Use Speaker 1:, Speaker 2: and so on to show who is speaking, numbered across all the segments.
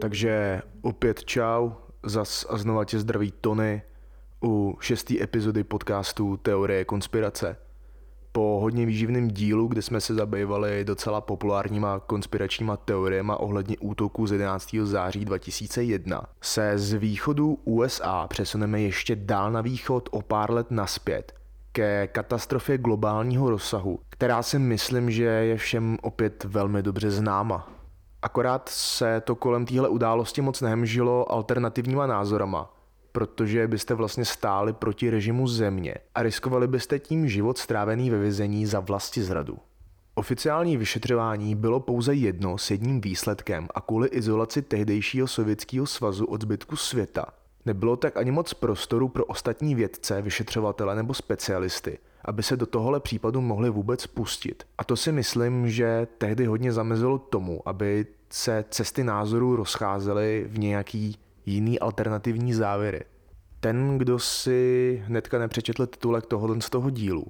Speaker 1: Takže opět čau, zas a znova tě zdraví Tony u šesté epizody podcastu Teorie konspirace. Po hodně výživném dílu, kde jsme se zabývali docela populárníma konspiračníma teoriemi ohledně útoku z 11. září 2001, se z východu USA přesuneme ještě dál na východ o pár let naspět ke katastrofě globálního rozsahu, která si myslím, že je všem opět velmi dobře známa. Akorát se to kolem téhle události moc nehemžilo alternativníma názorama, protože byste vlastně stáli proti režimu země a riskovali byste tím život strávený ve vězení za vlasti zradu. Oficiální vyšetřování bylo pouze jedno s jedním výsledkem a kvůli izolaci tehdejšího sovětského svazu od zbytku světa nebylo tak ani moc prostoru pro ostatní vědce, vyšetřovatele nebo specialisty, aby se do tohohle případu mohli vůbec pustit. A to si myslím, že tehdy hodně zamezilo tomu, aby se cesty názorů rozcházely v nějaký jiný alternativní závěry. Ten, kdo si hnedka nepřečetl titulek tohohle z toho dílu,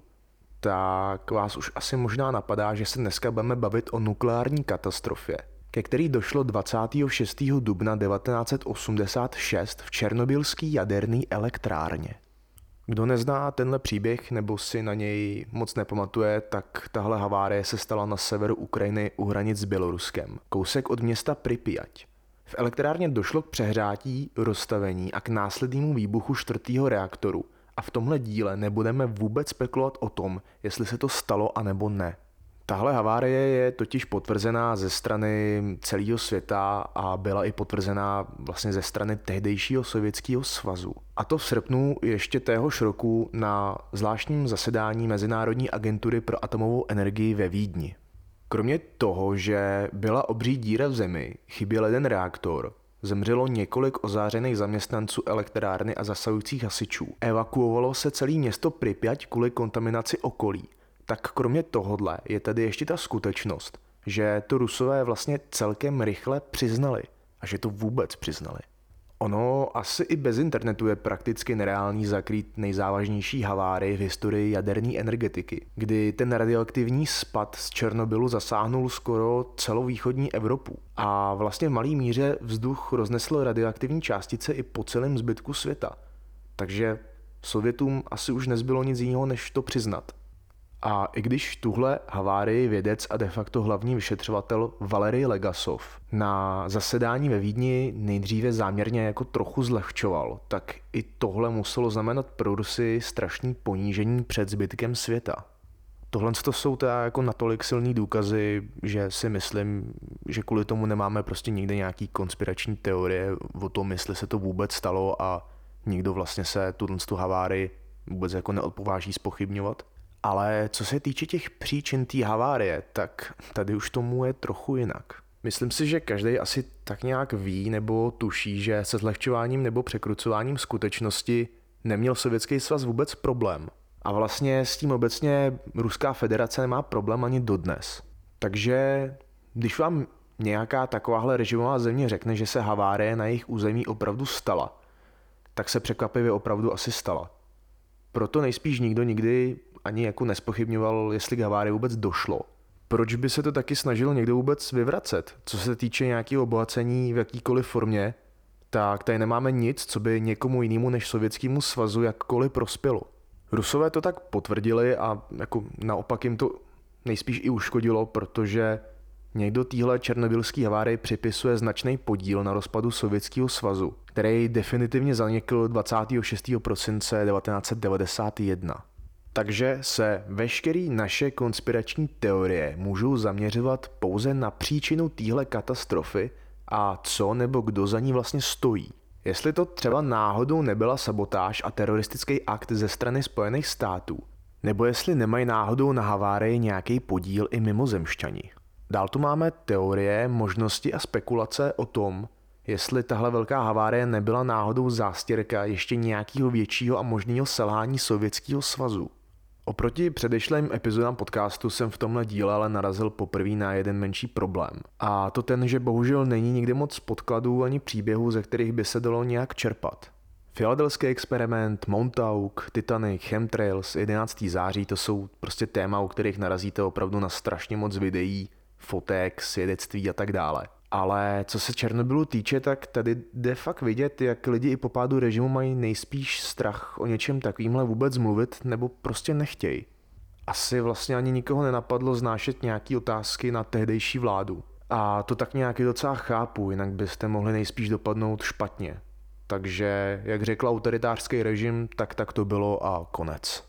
Speaker 1: tak vás už asi možná napadá, že se dneska budeme bavit o nukleární katastrofě, ke který došlo 26. dubna 1986 v Černobylský jaderný elektrárně. Kdo nezná tenhle příběh nebo si na něj moc nepamatuje, tak tahle havárie se stala na severu Ukrajiny u hranic s Běloruskem, kousek od města Pripyat. V elektrárně došlo k přehrátí, rozstavení a k následnému výbuchu čtvrtého reaktoru a v tomhle díle nebudeme vůbec spekulovat o tom, jestli se to stalo a nebo ne. Tahle havárie je totiž potvrzená ze strany celého světa a byla i potvrzená vlastně ze strany tehdejšího sovětského svazu. A to v srpnu ještě téhož roku na zvláštním zasedání Mezinárodní agentury pro atomovou energii ve Vídni. Kromě toho, že byla obří díra v zemi, chyběl jeden reaktor, zemřelo několik ozářených zaměstnanců elektrárny a zasahujících hasičů. Evakuovalo se celé město Pripyat kvůli kontaminaci okolí. Tak kromě tohodle je tady ještě ta skutečnost, že to Rusové vlastně celkem rychle přiznali a že to vůbec přiznali. Ono asi i bez internetu je prakticky nereálný zakrýt nejzávažnější havárii v historii jaderní energetiky, kdy ten radioaktivní spad z Černobylu zasáhnul skoro celou východní Evropu. A vlastně v malý míře vzduch roznesl radioaktivní částice i po celém zbytku světa. Takže Sovětům asi už nezbylo nic jiného, než to přiznat. A i když tuhle havárii vědec a de facto hlavní vyšetřovatel Valery Legasov na zasedání ve Vídni nejdříve záměrně jako trochu zlehčoval, tak i tohle muselo znamenat pro Rusy strašný ponížení před zbytkem světa. Tohle to jsou teda jako natolik silný důkazy, že si myslím, že kvůli tomu nemáme prostě nikde nějaký konspirační teorie o tom, jestli se to vůbec stalo a nikdo vlastně se tuhle havárii vůbec jako neodpováží spochybňovat. Ale co se týče těch příčin té havárie, tak tady už tomu je trochu jinak. Myslím si, že každý asi tak nějak ví nebo tuší, že se zlehčováním nebo překrucováním skutečnosti neměl Sovětský svaz vůbec problém. A vlastně s tím obecně Ruská federace nemá problém ani dodnes. Takže když vám nějaká takováhle režimová země řekne, že se havárie na jejich území opravdu stala, tak se překvapivě opravdu asi stala. Proto nejspíš nikdo nikdy ani jako nespochybňoval, jestli k havárii vůbec došlo. Proč by se to taky snažil někdo vůbec vyvracet? Co se týče nějakého obohacení v jakýkoliv formě, tak tady nemáme nic, co by někomu jinému než Sovětskému svazu jakkoliv prospělo. Rusové to tak potvrdili a jako naopak jim to nejspíš i uškodilo, protože někdo týhle černobylský havárii připisuje značný podíl na rozpadu Sovětského svazu, který definitivně zanikl 26. prosince 1991. Takže se veškeré naše konspirační teorie můžou zaměřovat pouze na příčinu téhle katastrofy a co nebo kdo za ní vlastně stojí. Jestli to třeba náhodou nebyla sabotáž a teroristický akt ze strany Spojených států, nebo jestli nemají náhodou na havárii nějaký podíl i mimozemšťani. Dál tu máme teorie, možnosti a spekulace o tom, jestli tahle velká havárie nebyla náhodou zástěrka ještě nějakého většího a možného selhání Sovětského svazu. Oproti předešlým epizodám podcastu jsem v tomhle díle ale narazil poprvé na jeden menší problém. A to ten, že bohužel není nikdy moc podkladů ani příběhů, ze kterých by se dalo nějak čerpat. Filadelský experiment, Montauk, Titanic, Chemtrails, 11. září, to jsou prostě téma, o kterých narazíte opravdu na strašně moc videí, fotek, svědectví a tak dále. Ale co se Černobylu týče, tak tady jde fakt vidět, jak lidi i po pádu režimu mají nejspíš strach o něčem takovýmhle vůbec mluvit nebo prostě nechtějí. Asi vlastně ani nikoho nenapadlo znášet nějaký otázky na tehdejší vládu. A to tak nějak docela chápu, jinak byste mohli nejspíš dopadnout špatně. Takže, jak řekl autoritářský režim, tak tak to bylo a konec.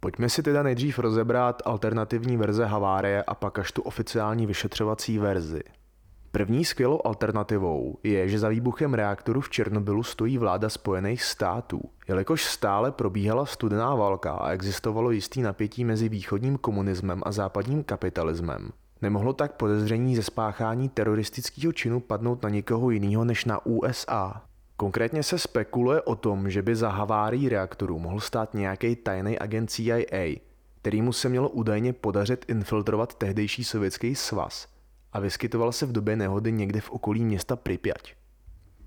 Speaker 1: Pojďme si teda nejdřív rozebrat alternativní verze havárie a pak až tu oficiální vyšetřovací verzi. První skvělou alternativou je, že za výbuchem reaktoru v Černobylu stojí vláda Spojených států. Jelikož stále probíhala studená válka a existovalo jistý napětí mezi východním komunismem a západním kapitalismem, nemohlo tak podezření ze spáchání teroristického činu padnout na někoho jiného než na USA. Konkrétně se spekuluje o tom, že by za havárií reaktoru mohl stát nějaký tajný agent CIA, kterýmu se mělo údajně podařit infiltrovat tehdejší sovětský svaz a vyskytoval se v době nehody někde v okolí města Pripyat.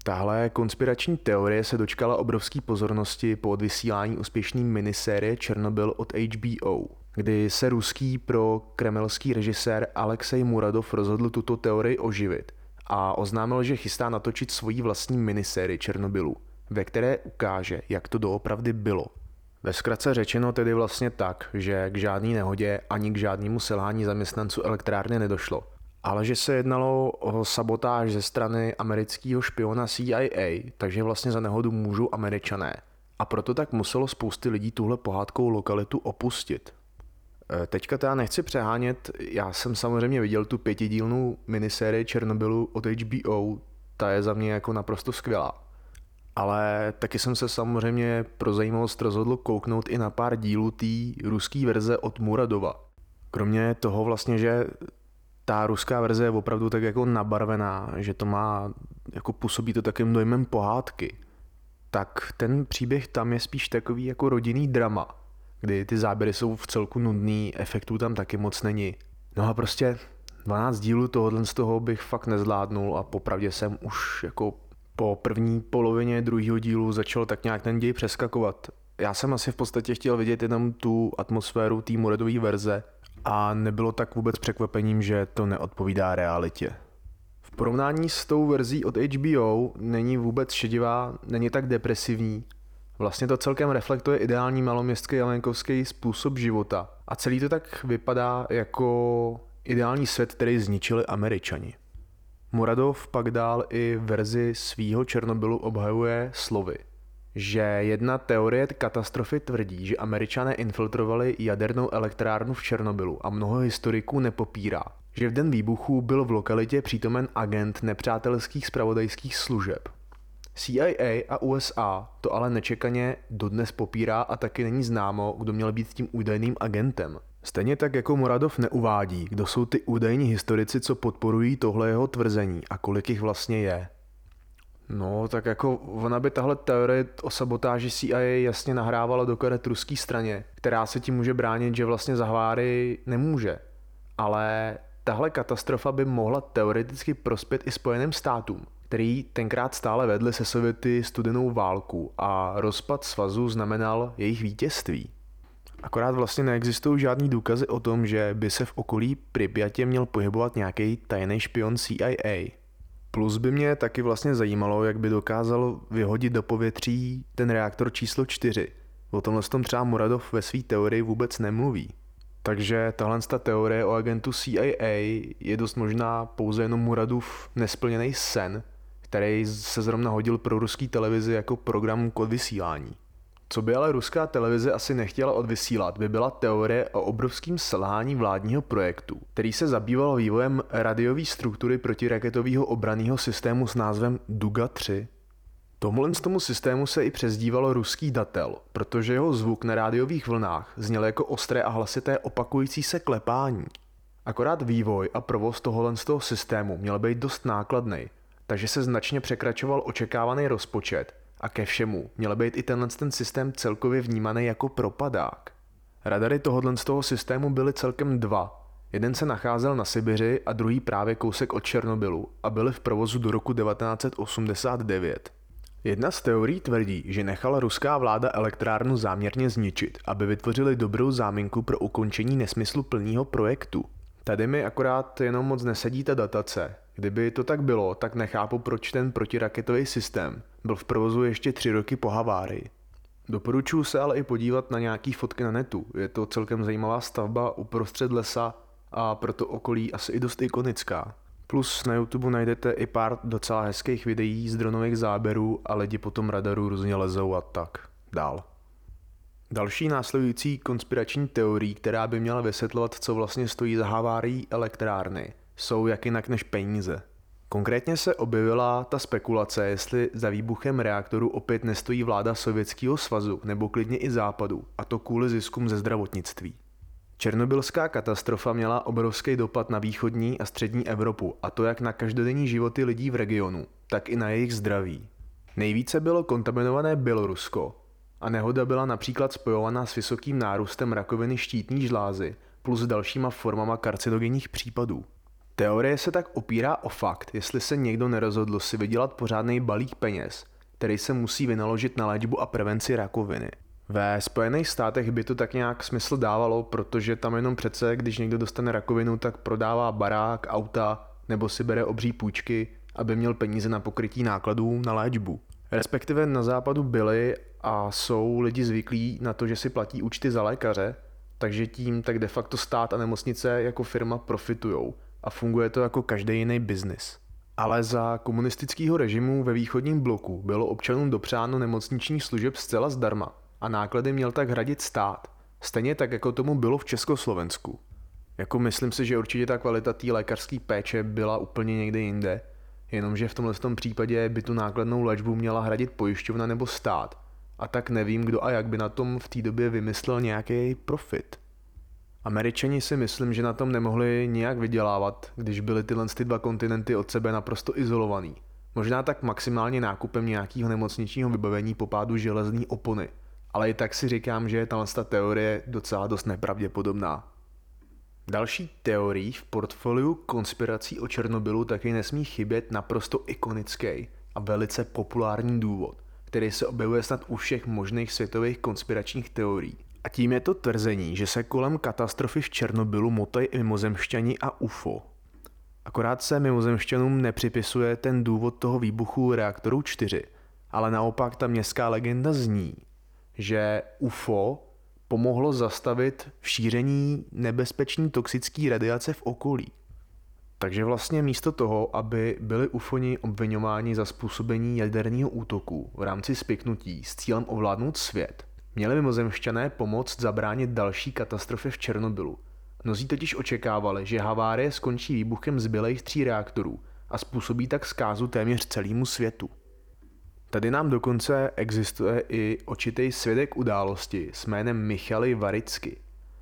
Speaker 1: Tahle konspirační teorie se dočkala obrovské pozornosti po odvysílání úspěšné minisérie Černobyl od HBO, kdy se ruský pro kremelský režisér Alexej Muradov rozhodl tuto teorii oživit – a oznámil, že chystá natočit svoji vlastní minisérii Černobylu, ve které ukáže, jak to doopravdy bylo. Ve zkratce řečeno tedy vlastně tak, že k žádný nehodě ani k žádnému selhání zaměstnanců elektrárny nedošlo, ale že se jednalo o sabotáž ze strany amerického špiona CIA, takže vlastně za nehodu můžou američané. A proto tak muselo spousty lidí tuhle pohádkou lokalitu opustit. Eh, teďka teda nechci přehánět, já jsem samozřejmě viděl tu pětidílnou minisérii Černobylu od HBO, ta je za mě jako naprosto skvělá. Ale taky jsem se samozřejmě pro zajímavost rozhodl kouknout i na pár dílů té ruské verze od Muradova. Kromě toho vlastně, že ta ruská verze je opravdu tak jako nabarvená, že to má, jako působí to takým dojmem pohádky, tak ten příběh tam je spíš takový jako rodinný drama – kdy ty záběry jsou v celku nudný, efektů tam taky moc není. No a prostě 12 dílů tohohle z toho bych fakt nezvládnul a popravdě jsem už jako po první polovině druhého dílu začal tak nějak ten děj přeskakovat. Já jsem asi v podstatě chtěl vidět jenom tu atmosféru té Muradové verze a nebylo tak vůbec překvapením, že to neodpovídá realitě. V porovnání s tou verzí od HBO není vůbec šedivá, není tak depresivní Vlastně to celkem reflektuje ideální maloměstský jelenkovský způsob života. A celý to tak vypadá jako ideální svět, který zničili američani. Muradov pak dál i verzi svýho Černobylu obhajuje slovy, že jedna teorie katastrofy tvrdí, že američané infiltrovali jadernou elektrárnu v Černobylu a mnoho historiků nepopírá, že v den výbuchu byl v lokalitě přítomen agent nepřátelských spravodajských služeb, CIA a USA to ale nečekaně dodnes popírá a taky není známo, kdo měl být tím údajným agentem. Stejně tak jako Moradov neuvádí, kdo jsou ty údajní historici, co podporují tohle jeho tvrzení a kolik jich vlastně je. No, tak jako ona by tahle teorie o sabotáži CIA jasně nahrávala do karet ruské straně, která se tím může bránit, že vlastně zahváry nemůže. Ale tahle katastrofa by mohla teoreticky prospět i Spojeným státům, který tenkrát stále vedli se Sověty studenou válku a rozpad svazu znamenal jejich vítězství. Akorát vlastně neexistují žádný důkazy o tom, že by se v okolí Pripyatě měl pohybovat nějaký tajný špion CIA. Plus by mě taky vlastně zajímalo, jak by dokázal vyhodit do povětří ten reaktor číslo 4. O tomhle tom třeba Muradov ve své teorii vůbec nemluví. Takže tahle teorie o agentu CIA je dost možná pouze jenom Muradův nesplněný sen, který se zrovna hodil pro ruský televizi jako program k odvysílání. Co by ale ruská televize asi nechtěla odvysílat, by byla teorie o obrovském selhání vládního projektu, který se zabýval vývojem radiové struktury protiraketového obraného systému s názvem Duga-3. Tomuhle tomu systému se i přezdívalo ruský datel, protože jeho zvuk na rádiových vlnách zněl jako ostré a hlasité opakující se klepání. Akorát vývoj a provoz tohohle z toho systému měl být dost nákladný, takže se značně překračoval očekávaný rozpočet a ke všemu měl být i tenhle ten systém celkově vnímaný jako propadák. Radary tohohle z toho systému byly celkem dva. Jeden se nacházel na Sibiři a druhý právě kousek od Černobylu a byly v provozu do roku 1989. Jedna z teorií tvrdí, že nechala ruská vláda elektrárnu záměrně zničit, aby vytvořili dobrou záminku pro ukončení nesmyslu plného projektu. Tady mi akorát jenom moc nesedí ta datace. Kdyby to tak bylo, tak nechápu, proč ten protiraketový systém byl v provozu ještě tři roky po havárii. Doporučuji se ale i podívat na nějaký fotky na netu. Je to celkem zajímavá stavba uprostřed lesa a proto okolí asi i dost ikonická. Plus na YouTube najdete i pár docela hezkých videí z dronových záběrů a lidi po tom radaru různě lezou a tak dál. Další následující konspirační teorií, která by měla vysvětlovat, co vlastně stojí za havárií elektrárny, jsou jak jinak než peníze. Konkrétně se objevila ta spekulace, jestli za výbuchem reaktoru opět nestojí vláda Sovětského svazu nebo klidně i západu, a to kvůli ziskům ze zdravotnictví. Černobylská katastrofa měla obrovský dopad na východní a střední Evropu, a to jak na každodenní životy lidí v regionu, tak i na jejich zdraví. Nejvíce bylo kontaminované Bělorusko a nehoda byla například spojovaná s vysokým nárůstem rakoviny štítní žlázy plus dalšíma formama karcinogenních případů. Teorie se tak opírá o fakt, jestli se někdo nerozhodl si vydělat pořádný balík peněz, který se musí vynaložit na léčbu a prevenci rakoviny. Ve Spojených státech by to tak nějak smysl dávalo, protože tam jenom přece, když někdo dostane rakovinu, tak prodává barák, auta nebo si bere obří půjčky, aby měl peníze na pokrytí nákladů na léčbu. Respektive na západu byli a jsou lidi zvyklí na to, že si platí účty za lékaře, takže tím tak de facto stát a nemocnice jako firma profitujou a funguje to jako každý jiný biznis. Ale za komunistického režimu ve východním bloku bylo občanům dopřáno nemocničních služeb zcela zdarma a náklady měl tak hradit stát. Stejně tak, jako tomu bylo v Československu. Jako myslím si, že určitě ta kvalita té lékařské péče byla úplně někde jinde, jenomže v tomhle tom případě by tu nákladnou léčbu měla hradit pojišťovna nebo stát. A tak nevím, kdo a jak by na tom v té době vymyslel nějaký profit. Američani si myslím, že na tom nemohli nijak vydělávat, když byly tyhle ty dva kontinenty od sebe naprosto izolovaný. Možná tak maximálně nákupem nějakého nemocničního vybavení po pádu železné opony. Ale i tak si říkám, že je tahle teorie docela dost nepravděpodobná. Další teorií v portfoliu konspirací o Černobylu taky nesmí chybět naprosto ikonický a velice populární důvod, který se objevuje snad u všech možných světových konspiračních teorií. A tím je to tvrzení, že se kolem katastrofy v Černobylu motají i mimozemšťani a UFO. Akorát se mimozemšťanům nepřipisuje ten důvod toho výbuchu reaktoru 4, ale naopak ta městská legenda zní, že UFO pomohlo zastavit v šíření nebezpečný toxické radiace v okolí. Takže vlastně místo toho, aby byli ufoni obvinováni za způsobení jaderního útoku v rámci spiknutí s cílem ovládnout svět, Měli mimozemšťané pomoct zabránit další katastrofě v Černobylu. Mnozí totiž očekávali, že havárie skončí výbuchem zbylejch tří reaktorů a způsobí tak zkázu téměř celému světu. Tady nám dokonce existuje i očitý svědek události s jménem Michaly Varicky.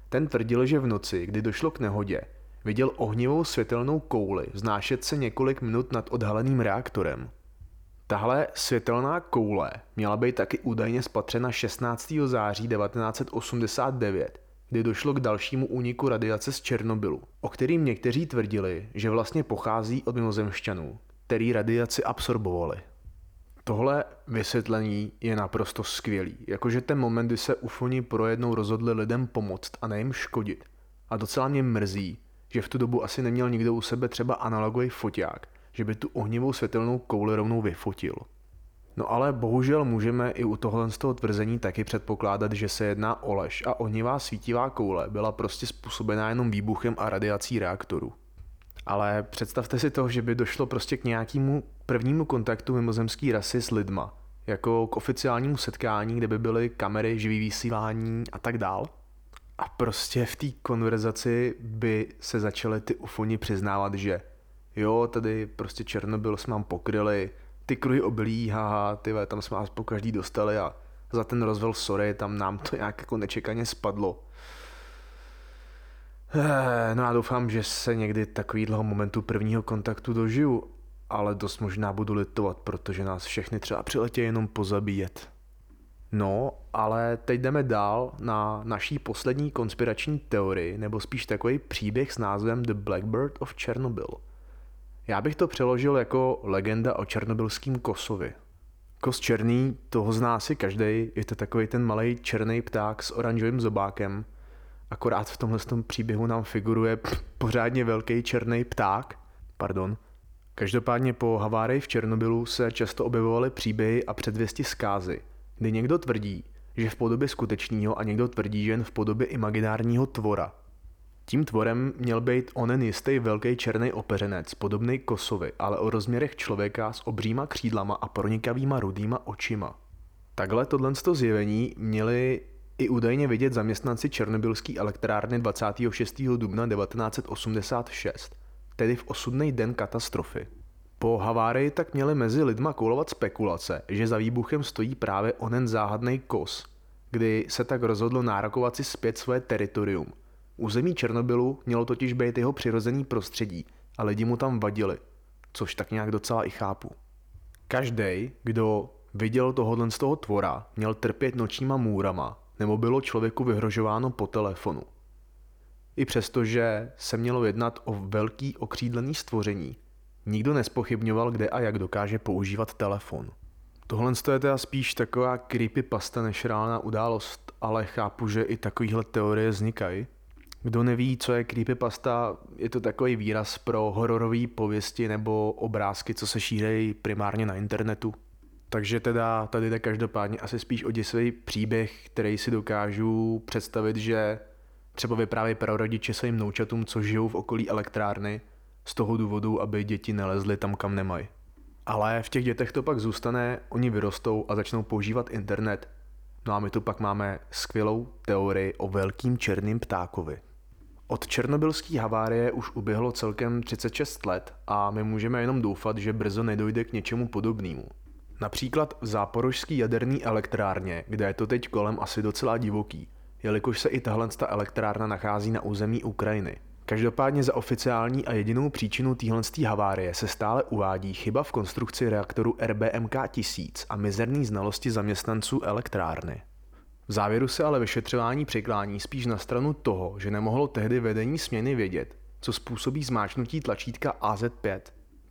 Speaker 1: Ten tvrdil, že v noci, kdy došlo k nehodě, viděl ohnivou světelnou kouli vznášet se několik minut nad odhaleným reaktorem. Tahle světelná koule měla být taky údajně spatřena 16. září 1989, kdy došlo k dalšímu úniku radiace z Černobylu, o kterým někteří tvrdili, že vlastně pochází od mimozemšťanů, který radiaci absorbovali. Tohle vysvětlení je naprosto skvělý, jakože ten moment, kdy se ufoni projednou rozhodli lidem pomoct a nejim škodit. A docela mě mrzí, že v tu dobu asi neměl nikdo u sebe třeba analogový foťák, že by tu ohnivou světelnou kouli rovnou vyfotil. No ale bohužel můžeme i u tohle z toho tvrzení taky předpokládat, že se jedná o lež a ohnivá svítivá koule byla prostě způsobená jenom výbuchem a radiací reaktoru. Ale představte si to, že by došlo prostě k nějakému prvnímu kontaktu mimozemský rasy s lidma, jako k oficiálnímu setkání, kde by byly kamery, živý vysílání a tak dál. A prostě v té konverzaci by se začaly ty ufoni přiznávat, že jo, tady prostě Černobyl jsme vám pokryli, ty kruhy obilí, haha, ty tam jsme vás po každý dostali a za ten rozvel sorry, tam nám to nějak jako nečekaně spadlo. Eh, no já doufám, že se někdy takovýhle momentu prvního kontaktu dožiju, ale dost možná budu litovat, protože nás všechny třeba přiletě jenom pozabíjet. No, ale teď jdeme dál na naší poslední konspirační teorii, nebo spíš takový příběh s názvem The Blackbird of Chernobyl – já bych to přeložil jako legenda o černobylském Kosovi. Kos černý, toho zná si každý. Je to takový ten malý černý pták s oranžovým zobákem. Akorát v tomhle tom příběhu nám figuruje pořádně velký černý pták. Pardon. Každopádně po havárii v Černobylu se často objevovaly příběhy a předvěsti zkázy, kdy někdo tvrdí, že v podobě skutečného a někdo tvrdí, že jen v podobě imaginárního tvora. Tím tvorem měl být onen jistý velký černý opeřenec, podobný kosovi, ale o rozměrech člověka s obříma křídlama a pronikavýma rudýma očima. Takhle tohle zjevení měli i údajně vidět zaměstnanci Černobylské elektrárny 26. dubna 1986, tedy v osudný den katastrofy. Po havárii tak měly mezi lidma koulovat spekulace, že za výbuchem stojí právě onen záhadný kos, kdy se tak rozhodlo nárokovat si zpět své teritorium. Území Černobylu mělo totiž být jeho přirozený prostředí a lidi mu tam vadili, což tak nějak docela i chápu. Každý, kdo viděl tohohle z toho tvora, měl trpět nočníma můrama nebo bylo člověku vyhrožováno po telefonu. I přesto, že se mělo jednat o velký okřídlený stvoření, nikdo nespochybňoval, kde a jak dokáže používat telefon. Tohle je teda spíš taková creepypasta než reálná událost, ale chápu, že i takovéhle teorie vznikají. Kdo neví, co je creepypasta, je to takový výraz pro hororové pověsti nebo obrázky, co se šířejí primárně na internetu. Takže teda tady jde každopádně asi spíš o děsivý příběh, který si dokážu představit, že třeba vyprávějí prarodiče svým noučatům, co žijou v okolí elektrárny, z toho důvodu, aby děti nelezly tam, kam nemají. Ale v těch dětech to pak zůstane, oni vyrostou a začnou používat internet. No a my tu pak máme skvělou teorii o velkým černým ptákovi. Od černobylské havárie už uběhlo celkem 36 let a my můžeme jenom doufat, že brzo nedojde k něčemu podobnému. Například v záporožské jaderné elektrárně, kde je to teď kolem asi docela divoký, jelikož se i tahle elektrárna nachází na území Ukrajiny. Každopádně za oficiální a jedinou příčinu téhle havárie se stále uvádí chyba v konstrukci reaktoru RBMK 1000 a mizerný znalosti zaměstnanců elektrárny. V závěru se ale vyšetřování přiklání spíš na stranu toho, že nemohlo tehdy vedení směny vědět, co způsobí zmáčnutí tlačítka AZ5.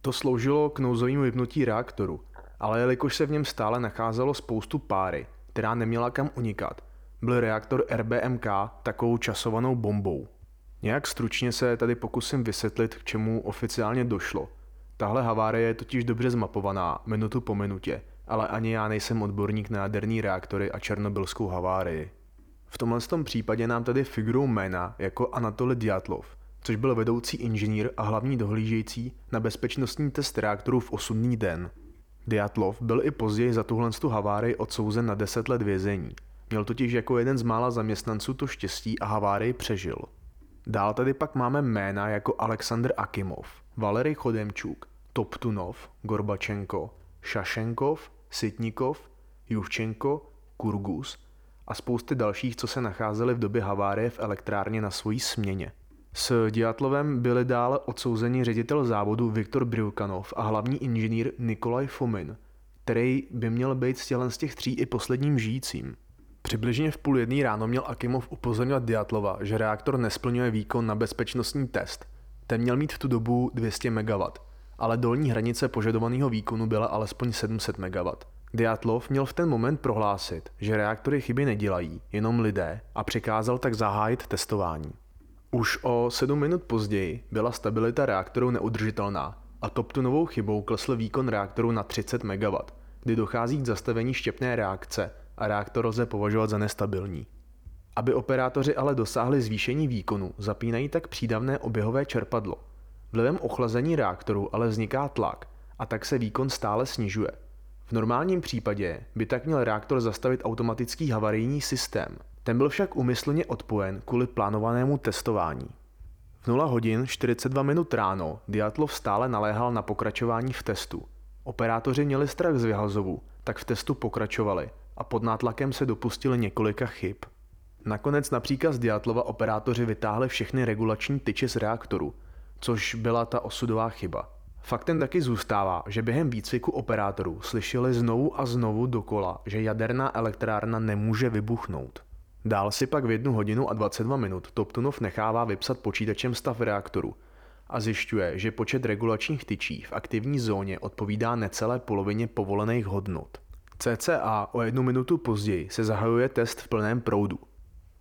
Speaker 1: To sloužilo k nouzovému vypnutí reaktoru, ale jelikož se v něm stále nacházelo spoustu páry, která neměla kam unikat, byl reaktor RBMK takovou časovanou bombou. Nějak stručně se tady pokusím vysvětlit, k čemu oficiálně došlo. Tahle havárie je totiž dobře zmapovaná, minutu po minutě, ale ani já nejsem odborník na jaderní reaktory a černobylskou havárii. V tomhle tom případě nám tady figurou jména jako Anatoly Dyatlov, což byl vedoucí inženýr a hlavní dohlížející na bezpečnostní test reaktorů v osudný den. Dyatlov byl i později za tuhle havárii odsouzen na 10 let vězení. Měl totiž jako jeden z mála zaměstnanců to štěstí a havárii přežil. Dál tady pak máme jména jako Aleksandr Akimov, Valery Chodemčuk, Toptunov, Gorbačenko, Šašenkov, Sitnikov, Juvčenko, Kurgus a spousty dalších, co se nacházeli v době havárie v elektrárně na svojí směně. S Diatlovem byli dále odsouzeni ředitel závodu Viktor Brilkanov a hlavní inženýr Nikolaj Fomin, který by měl být z těch tří i posledním žijícím. Přibližně v půl jedný ráno měl Akimov upozorňovat Diatlova, že reaktor nesplňuje výkon na bezpečnostní test. Ten měl mít v tu dobu 200 MW, ale dolní hranice požadovaného výkonu byla alespoň 700 MW. Diatlov měl v ten moment prohlásit, že reaktory chyby nedělají, jenom lidé, a přikázal tak zahájit testování. Už o 7 minut později byla stabilita reaktoru neudržitelná a novou chybou klesl výkon reaktoru na 30 MW, kdy dochází k zastavení štěpné reakce a reaktor lze považovat za nestabilní. Aby operátoři ale dosáhli zvýšení výkonu, zapínají tak přídavné oběhové čerpadlo. Vlivem ochlazení reaktoru ale vzniká tlak a tak se výkon stále snižuje. V normálním případě by tak měl reaktor zastavit automatický havarijní systém. Ten byl však umyslně odpojen kvůli plánovanému testování. V 0 hodin 42 minut ráno Diatlov stále naléhal na pokračování v testu. Operátoři měli strach z vyhazovu, tak v testu pokračovali a pod nátlakem se dopustili několika chyb. Nakonec na příkaz Diatlova operátoři vytáhli všechny regulační tyče z reaktoru, což byla ta osudová chyba. Faktem taky zůstává, že během výcviku operátorů slyšeli znovu a znovu dokola, že jaderná elektrárna nemůže vybuchnout. Dál si pak v 1 hodinu a 22 minut Toptunov nechává vypsat počítačem stav reaktoru a zjišťuje, že počet regulačních tyčí v aktivní zóně odpovídá necelé polovině povolených hodnot. CCA o jednu minutu později se zahajuje test v plném proudu.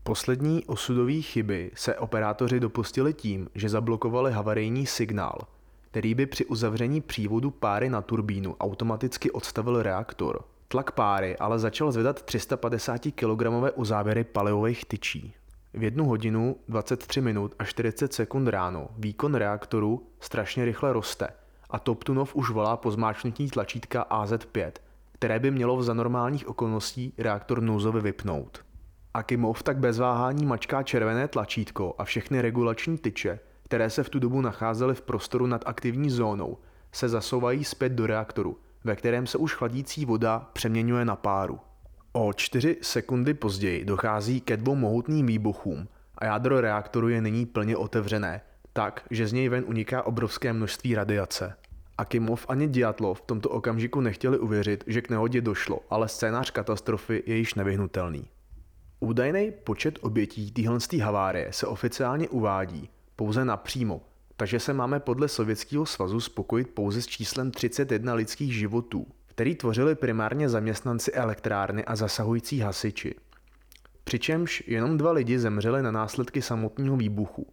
Speaker 1: Poslední osudové chyby se operátoři dopustili tím, že zablokovali havarijní signál, který by při uzavření přívodu páry na turbínu automaticky odstavil reaktor. Tlak páry ale začal zvedat 350 kg uzávěry palivových tyčí. V jednu hodinu, 23 minut a 40 sekund ráno výkon reaktoru strašně rychle roste a Toptunov už volá po zmáčknutí tlačítka AZ5, které by mělo za normálních okolností reaktor nouzově vypnout. Akimov tak bez váhání mačká červené tlačítko a všechny regulační tyče, které se v tu dobu nacházely v prostoru nad aktivní zónou, se zasouvají zpět do reaktoru, ve kterém se už chladící voda přeměňuje na páru. O 4 sekundy později dochází ke dvou mohutným výbuchům a jádro reaktoru je nyní plně otevřené, tak, že z něj ven uniká obrovské množství radiace. Akimov ani Diatlov v tomto okamžiku nechtěli uvěřit, že k nehodě došlo, ale scénář katastrofy je již nevyhnutelný. Údajný počet obětí téhle havárie se oficiálně uvádí pouze napřímo, takže se máme podle Sovětského svazu spokojit pouze s číslem 31 lidských životů, který tvořili primárně zaměstnanci elektrárny a zasahující hasiči. Přičemž jenom dva lidi zemřeli na následky samotného výbuchu.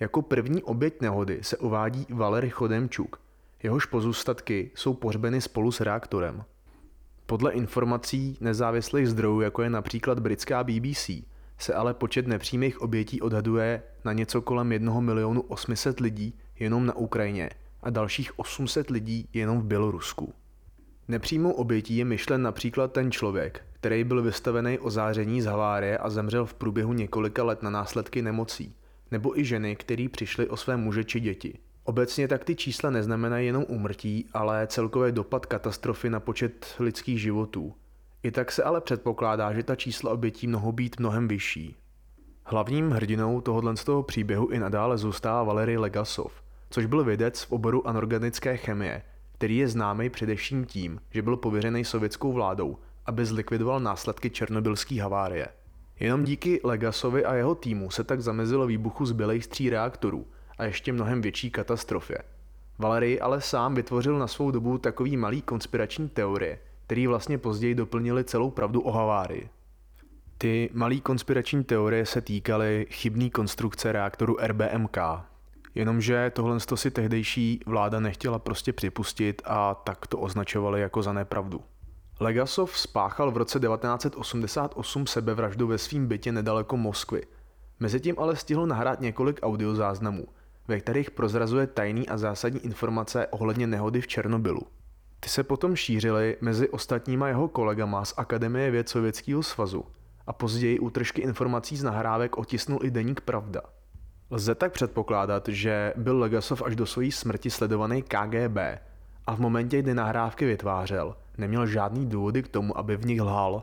Speaker 1: Jako první oběť nehody se uvádí Valery Chodemčuk, jehož pozůstatky jsou pohřbeny spolu s reaktorem. Podle informací nezávislých zdrojů, jako je například britská BBC, se ale počet nepřímých obětí odhaduje na něco kolem 1 milionu 800 lidí jenom na Ukrajině a dalších 800 lidí jenom v Bělorusku. Nepřímou obětí je myšlen například ten člověk, který byl vystavený o záření z havárie a zemřel v průběhu několika let na následky nemocí, nebo i ženy, které přišly o své muže či děti. Obecně tak ty čísla neznamenají jenom úmrtí, ale celkový dopad katastrofy na počet lidských životů. I tak se ale předpokládá, že ta čísla obětí mohou být mnohem vyšší. Hlavním hrdinou tohoto z toho příběhu i nadále zůstává Valery Legasov, což byl vědec v oboru anorganické chemie, který je známý především tím, že byl pověřený sovětskou vládou, aby zlikvidoval následky černobylské havárie. Jenom díky Legasovi a jeho týmu se tak zamezilo výbuchu zbylých tří reaktorů a ještě mnohem větší katastrofě. Valery ale sám vytvořil na svou dobu takový malý konspirační teorie, který vlastně později doplnili celou pravdu o havárii. Ty malý konspirační teorie se týkaly chybné konstrukce reaktoru RBMK, jenomže tohle si tehdejší vláda nechtěla prostě připustit a tak to označovali jako za nepravdu. Legasov spáchal v roce 1988 sebevraždu ve svým bytě nedaleko Moskvy. Mezitím ale stihl nahrát několik audiozáznamů, ve kterých prozrazuje tajný a zásadní informace ohledně nehody v Černobylu. Ty se potom šířily mezi ostatníma jeho kolegama z Akademie věd Sovětského svazu a později útržky informací z nahrávek otisnul i deník Pravda. Lze tak předpokládat, že byl Legasov až do své smrti sledovaný KGB a v momentě, kdy nahrávky vytvářel, neměl žádný důvody k tomu, aby v nich lhal.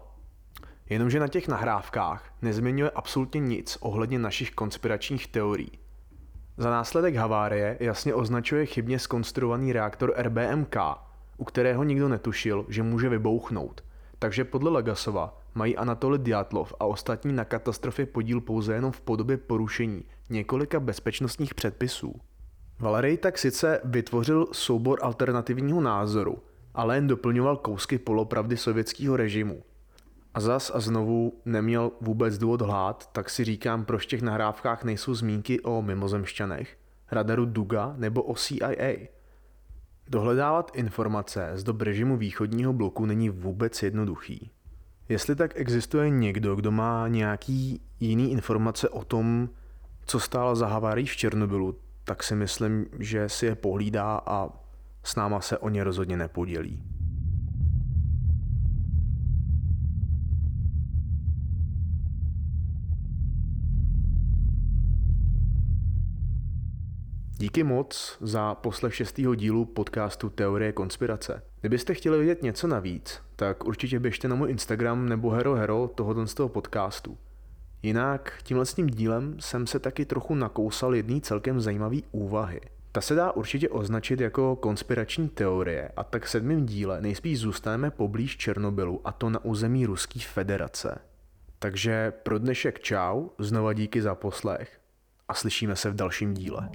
Speaker 1: Jenomže na těch nahrávkách nezmiňuje absolutně nic ohledně našich konspiračních teorií. Za následek havárie jasně označuje chybně skonstruovaný reaktor RBMK, u kterého nikdo netušil, že může vybouchnout. Takže podle Legasova mají Anatoly Diatlov a ostatní na katastrofě podíl pouze jenom v podobě porušení několika bezpečnostních předpisů. Valery tak sice vytvořil soubor alternativního názoru, ale jen doplňoval kousky polopravdy sovětského režimu. A zas a znovu neměl vůbec důvod hlát, tak si říkám, proč v těch nahrávkách nejsou zmínky o mimozemšťanech, radaru Duga nebo o CIA. Dohledávat informace z dob režimu východního bloku není vůbec jednoduchý. Jestli tak existuje někdo, kdo má nějaký jiný informace o tom, co stálo za havárií v Černobylu, tak si myslím, že si je pohlídá a s náma se o ně rozhodně nepodělí. Díky moc za poslech šestého dílu podcastu Teorie konspirace. Kdybyste chtěli vědět něco navíc, tak určitě běžte na můj Instagram nebo Hero Hero tohoto z toho podcastu. Jinak tímhle s tím dílem jsem se taky trochu nakousal jedný celkem zajímavý úvahy. Ta se dá určitě označit jako konspirační teorie a tak v sedmém díle nejspíš zůstaneme poblíž Černobylu a to na území Ruské federace. Takže pro dnešek čau, znova díky za poslech a slyšíme se v dalším díle.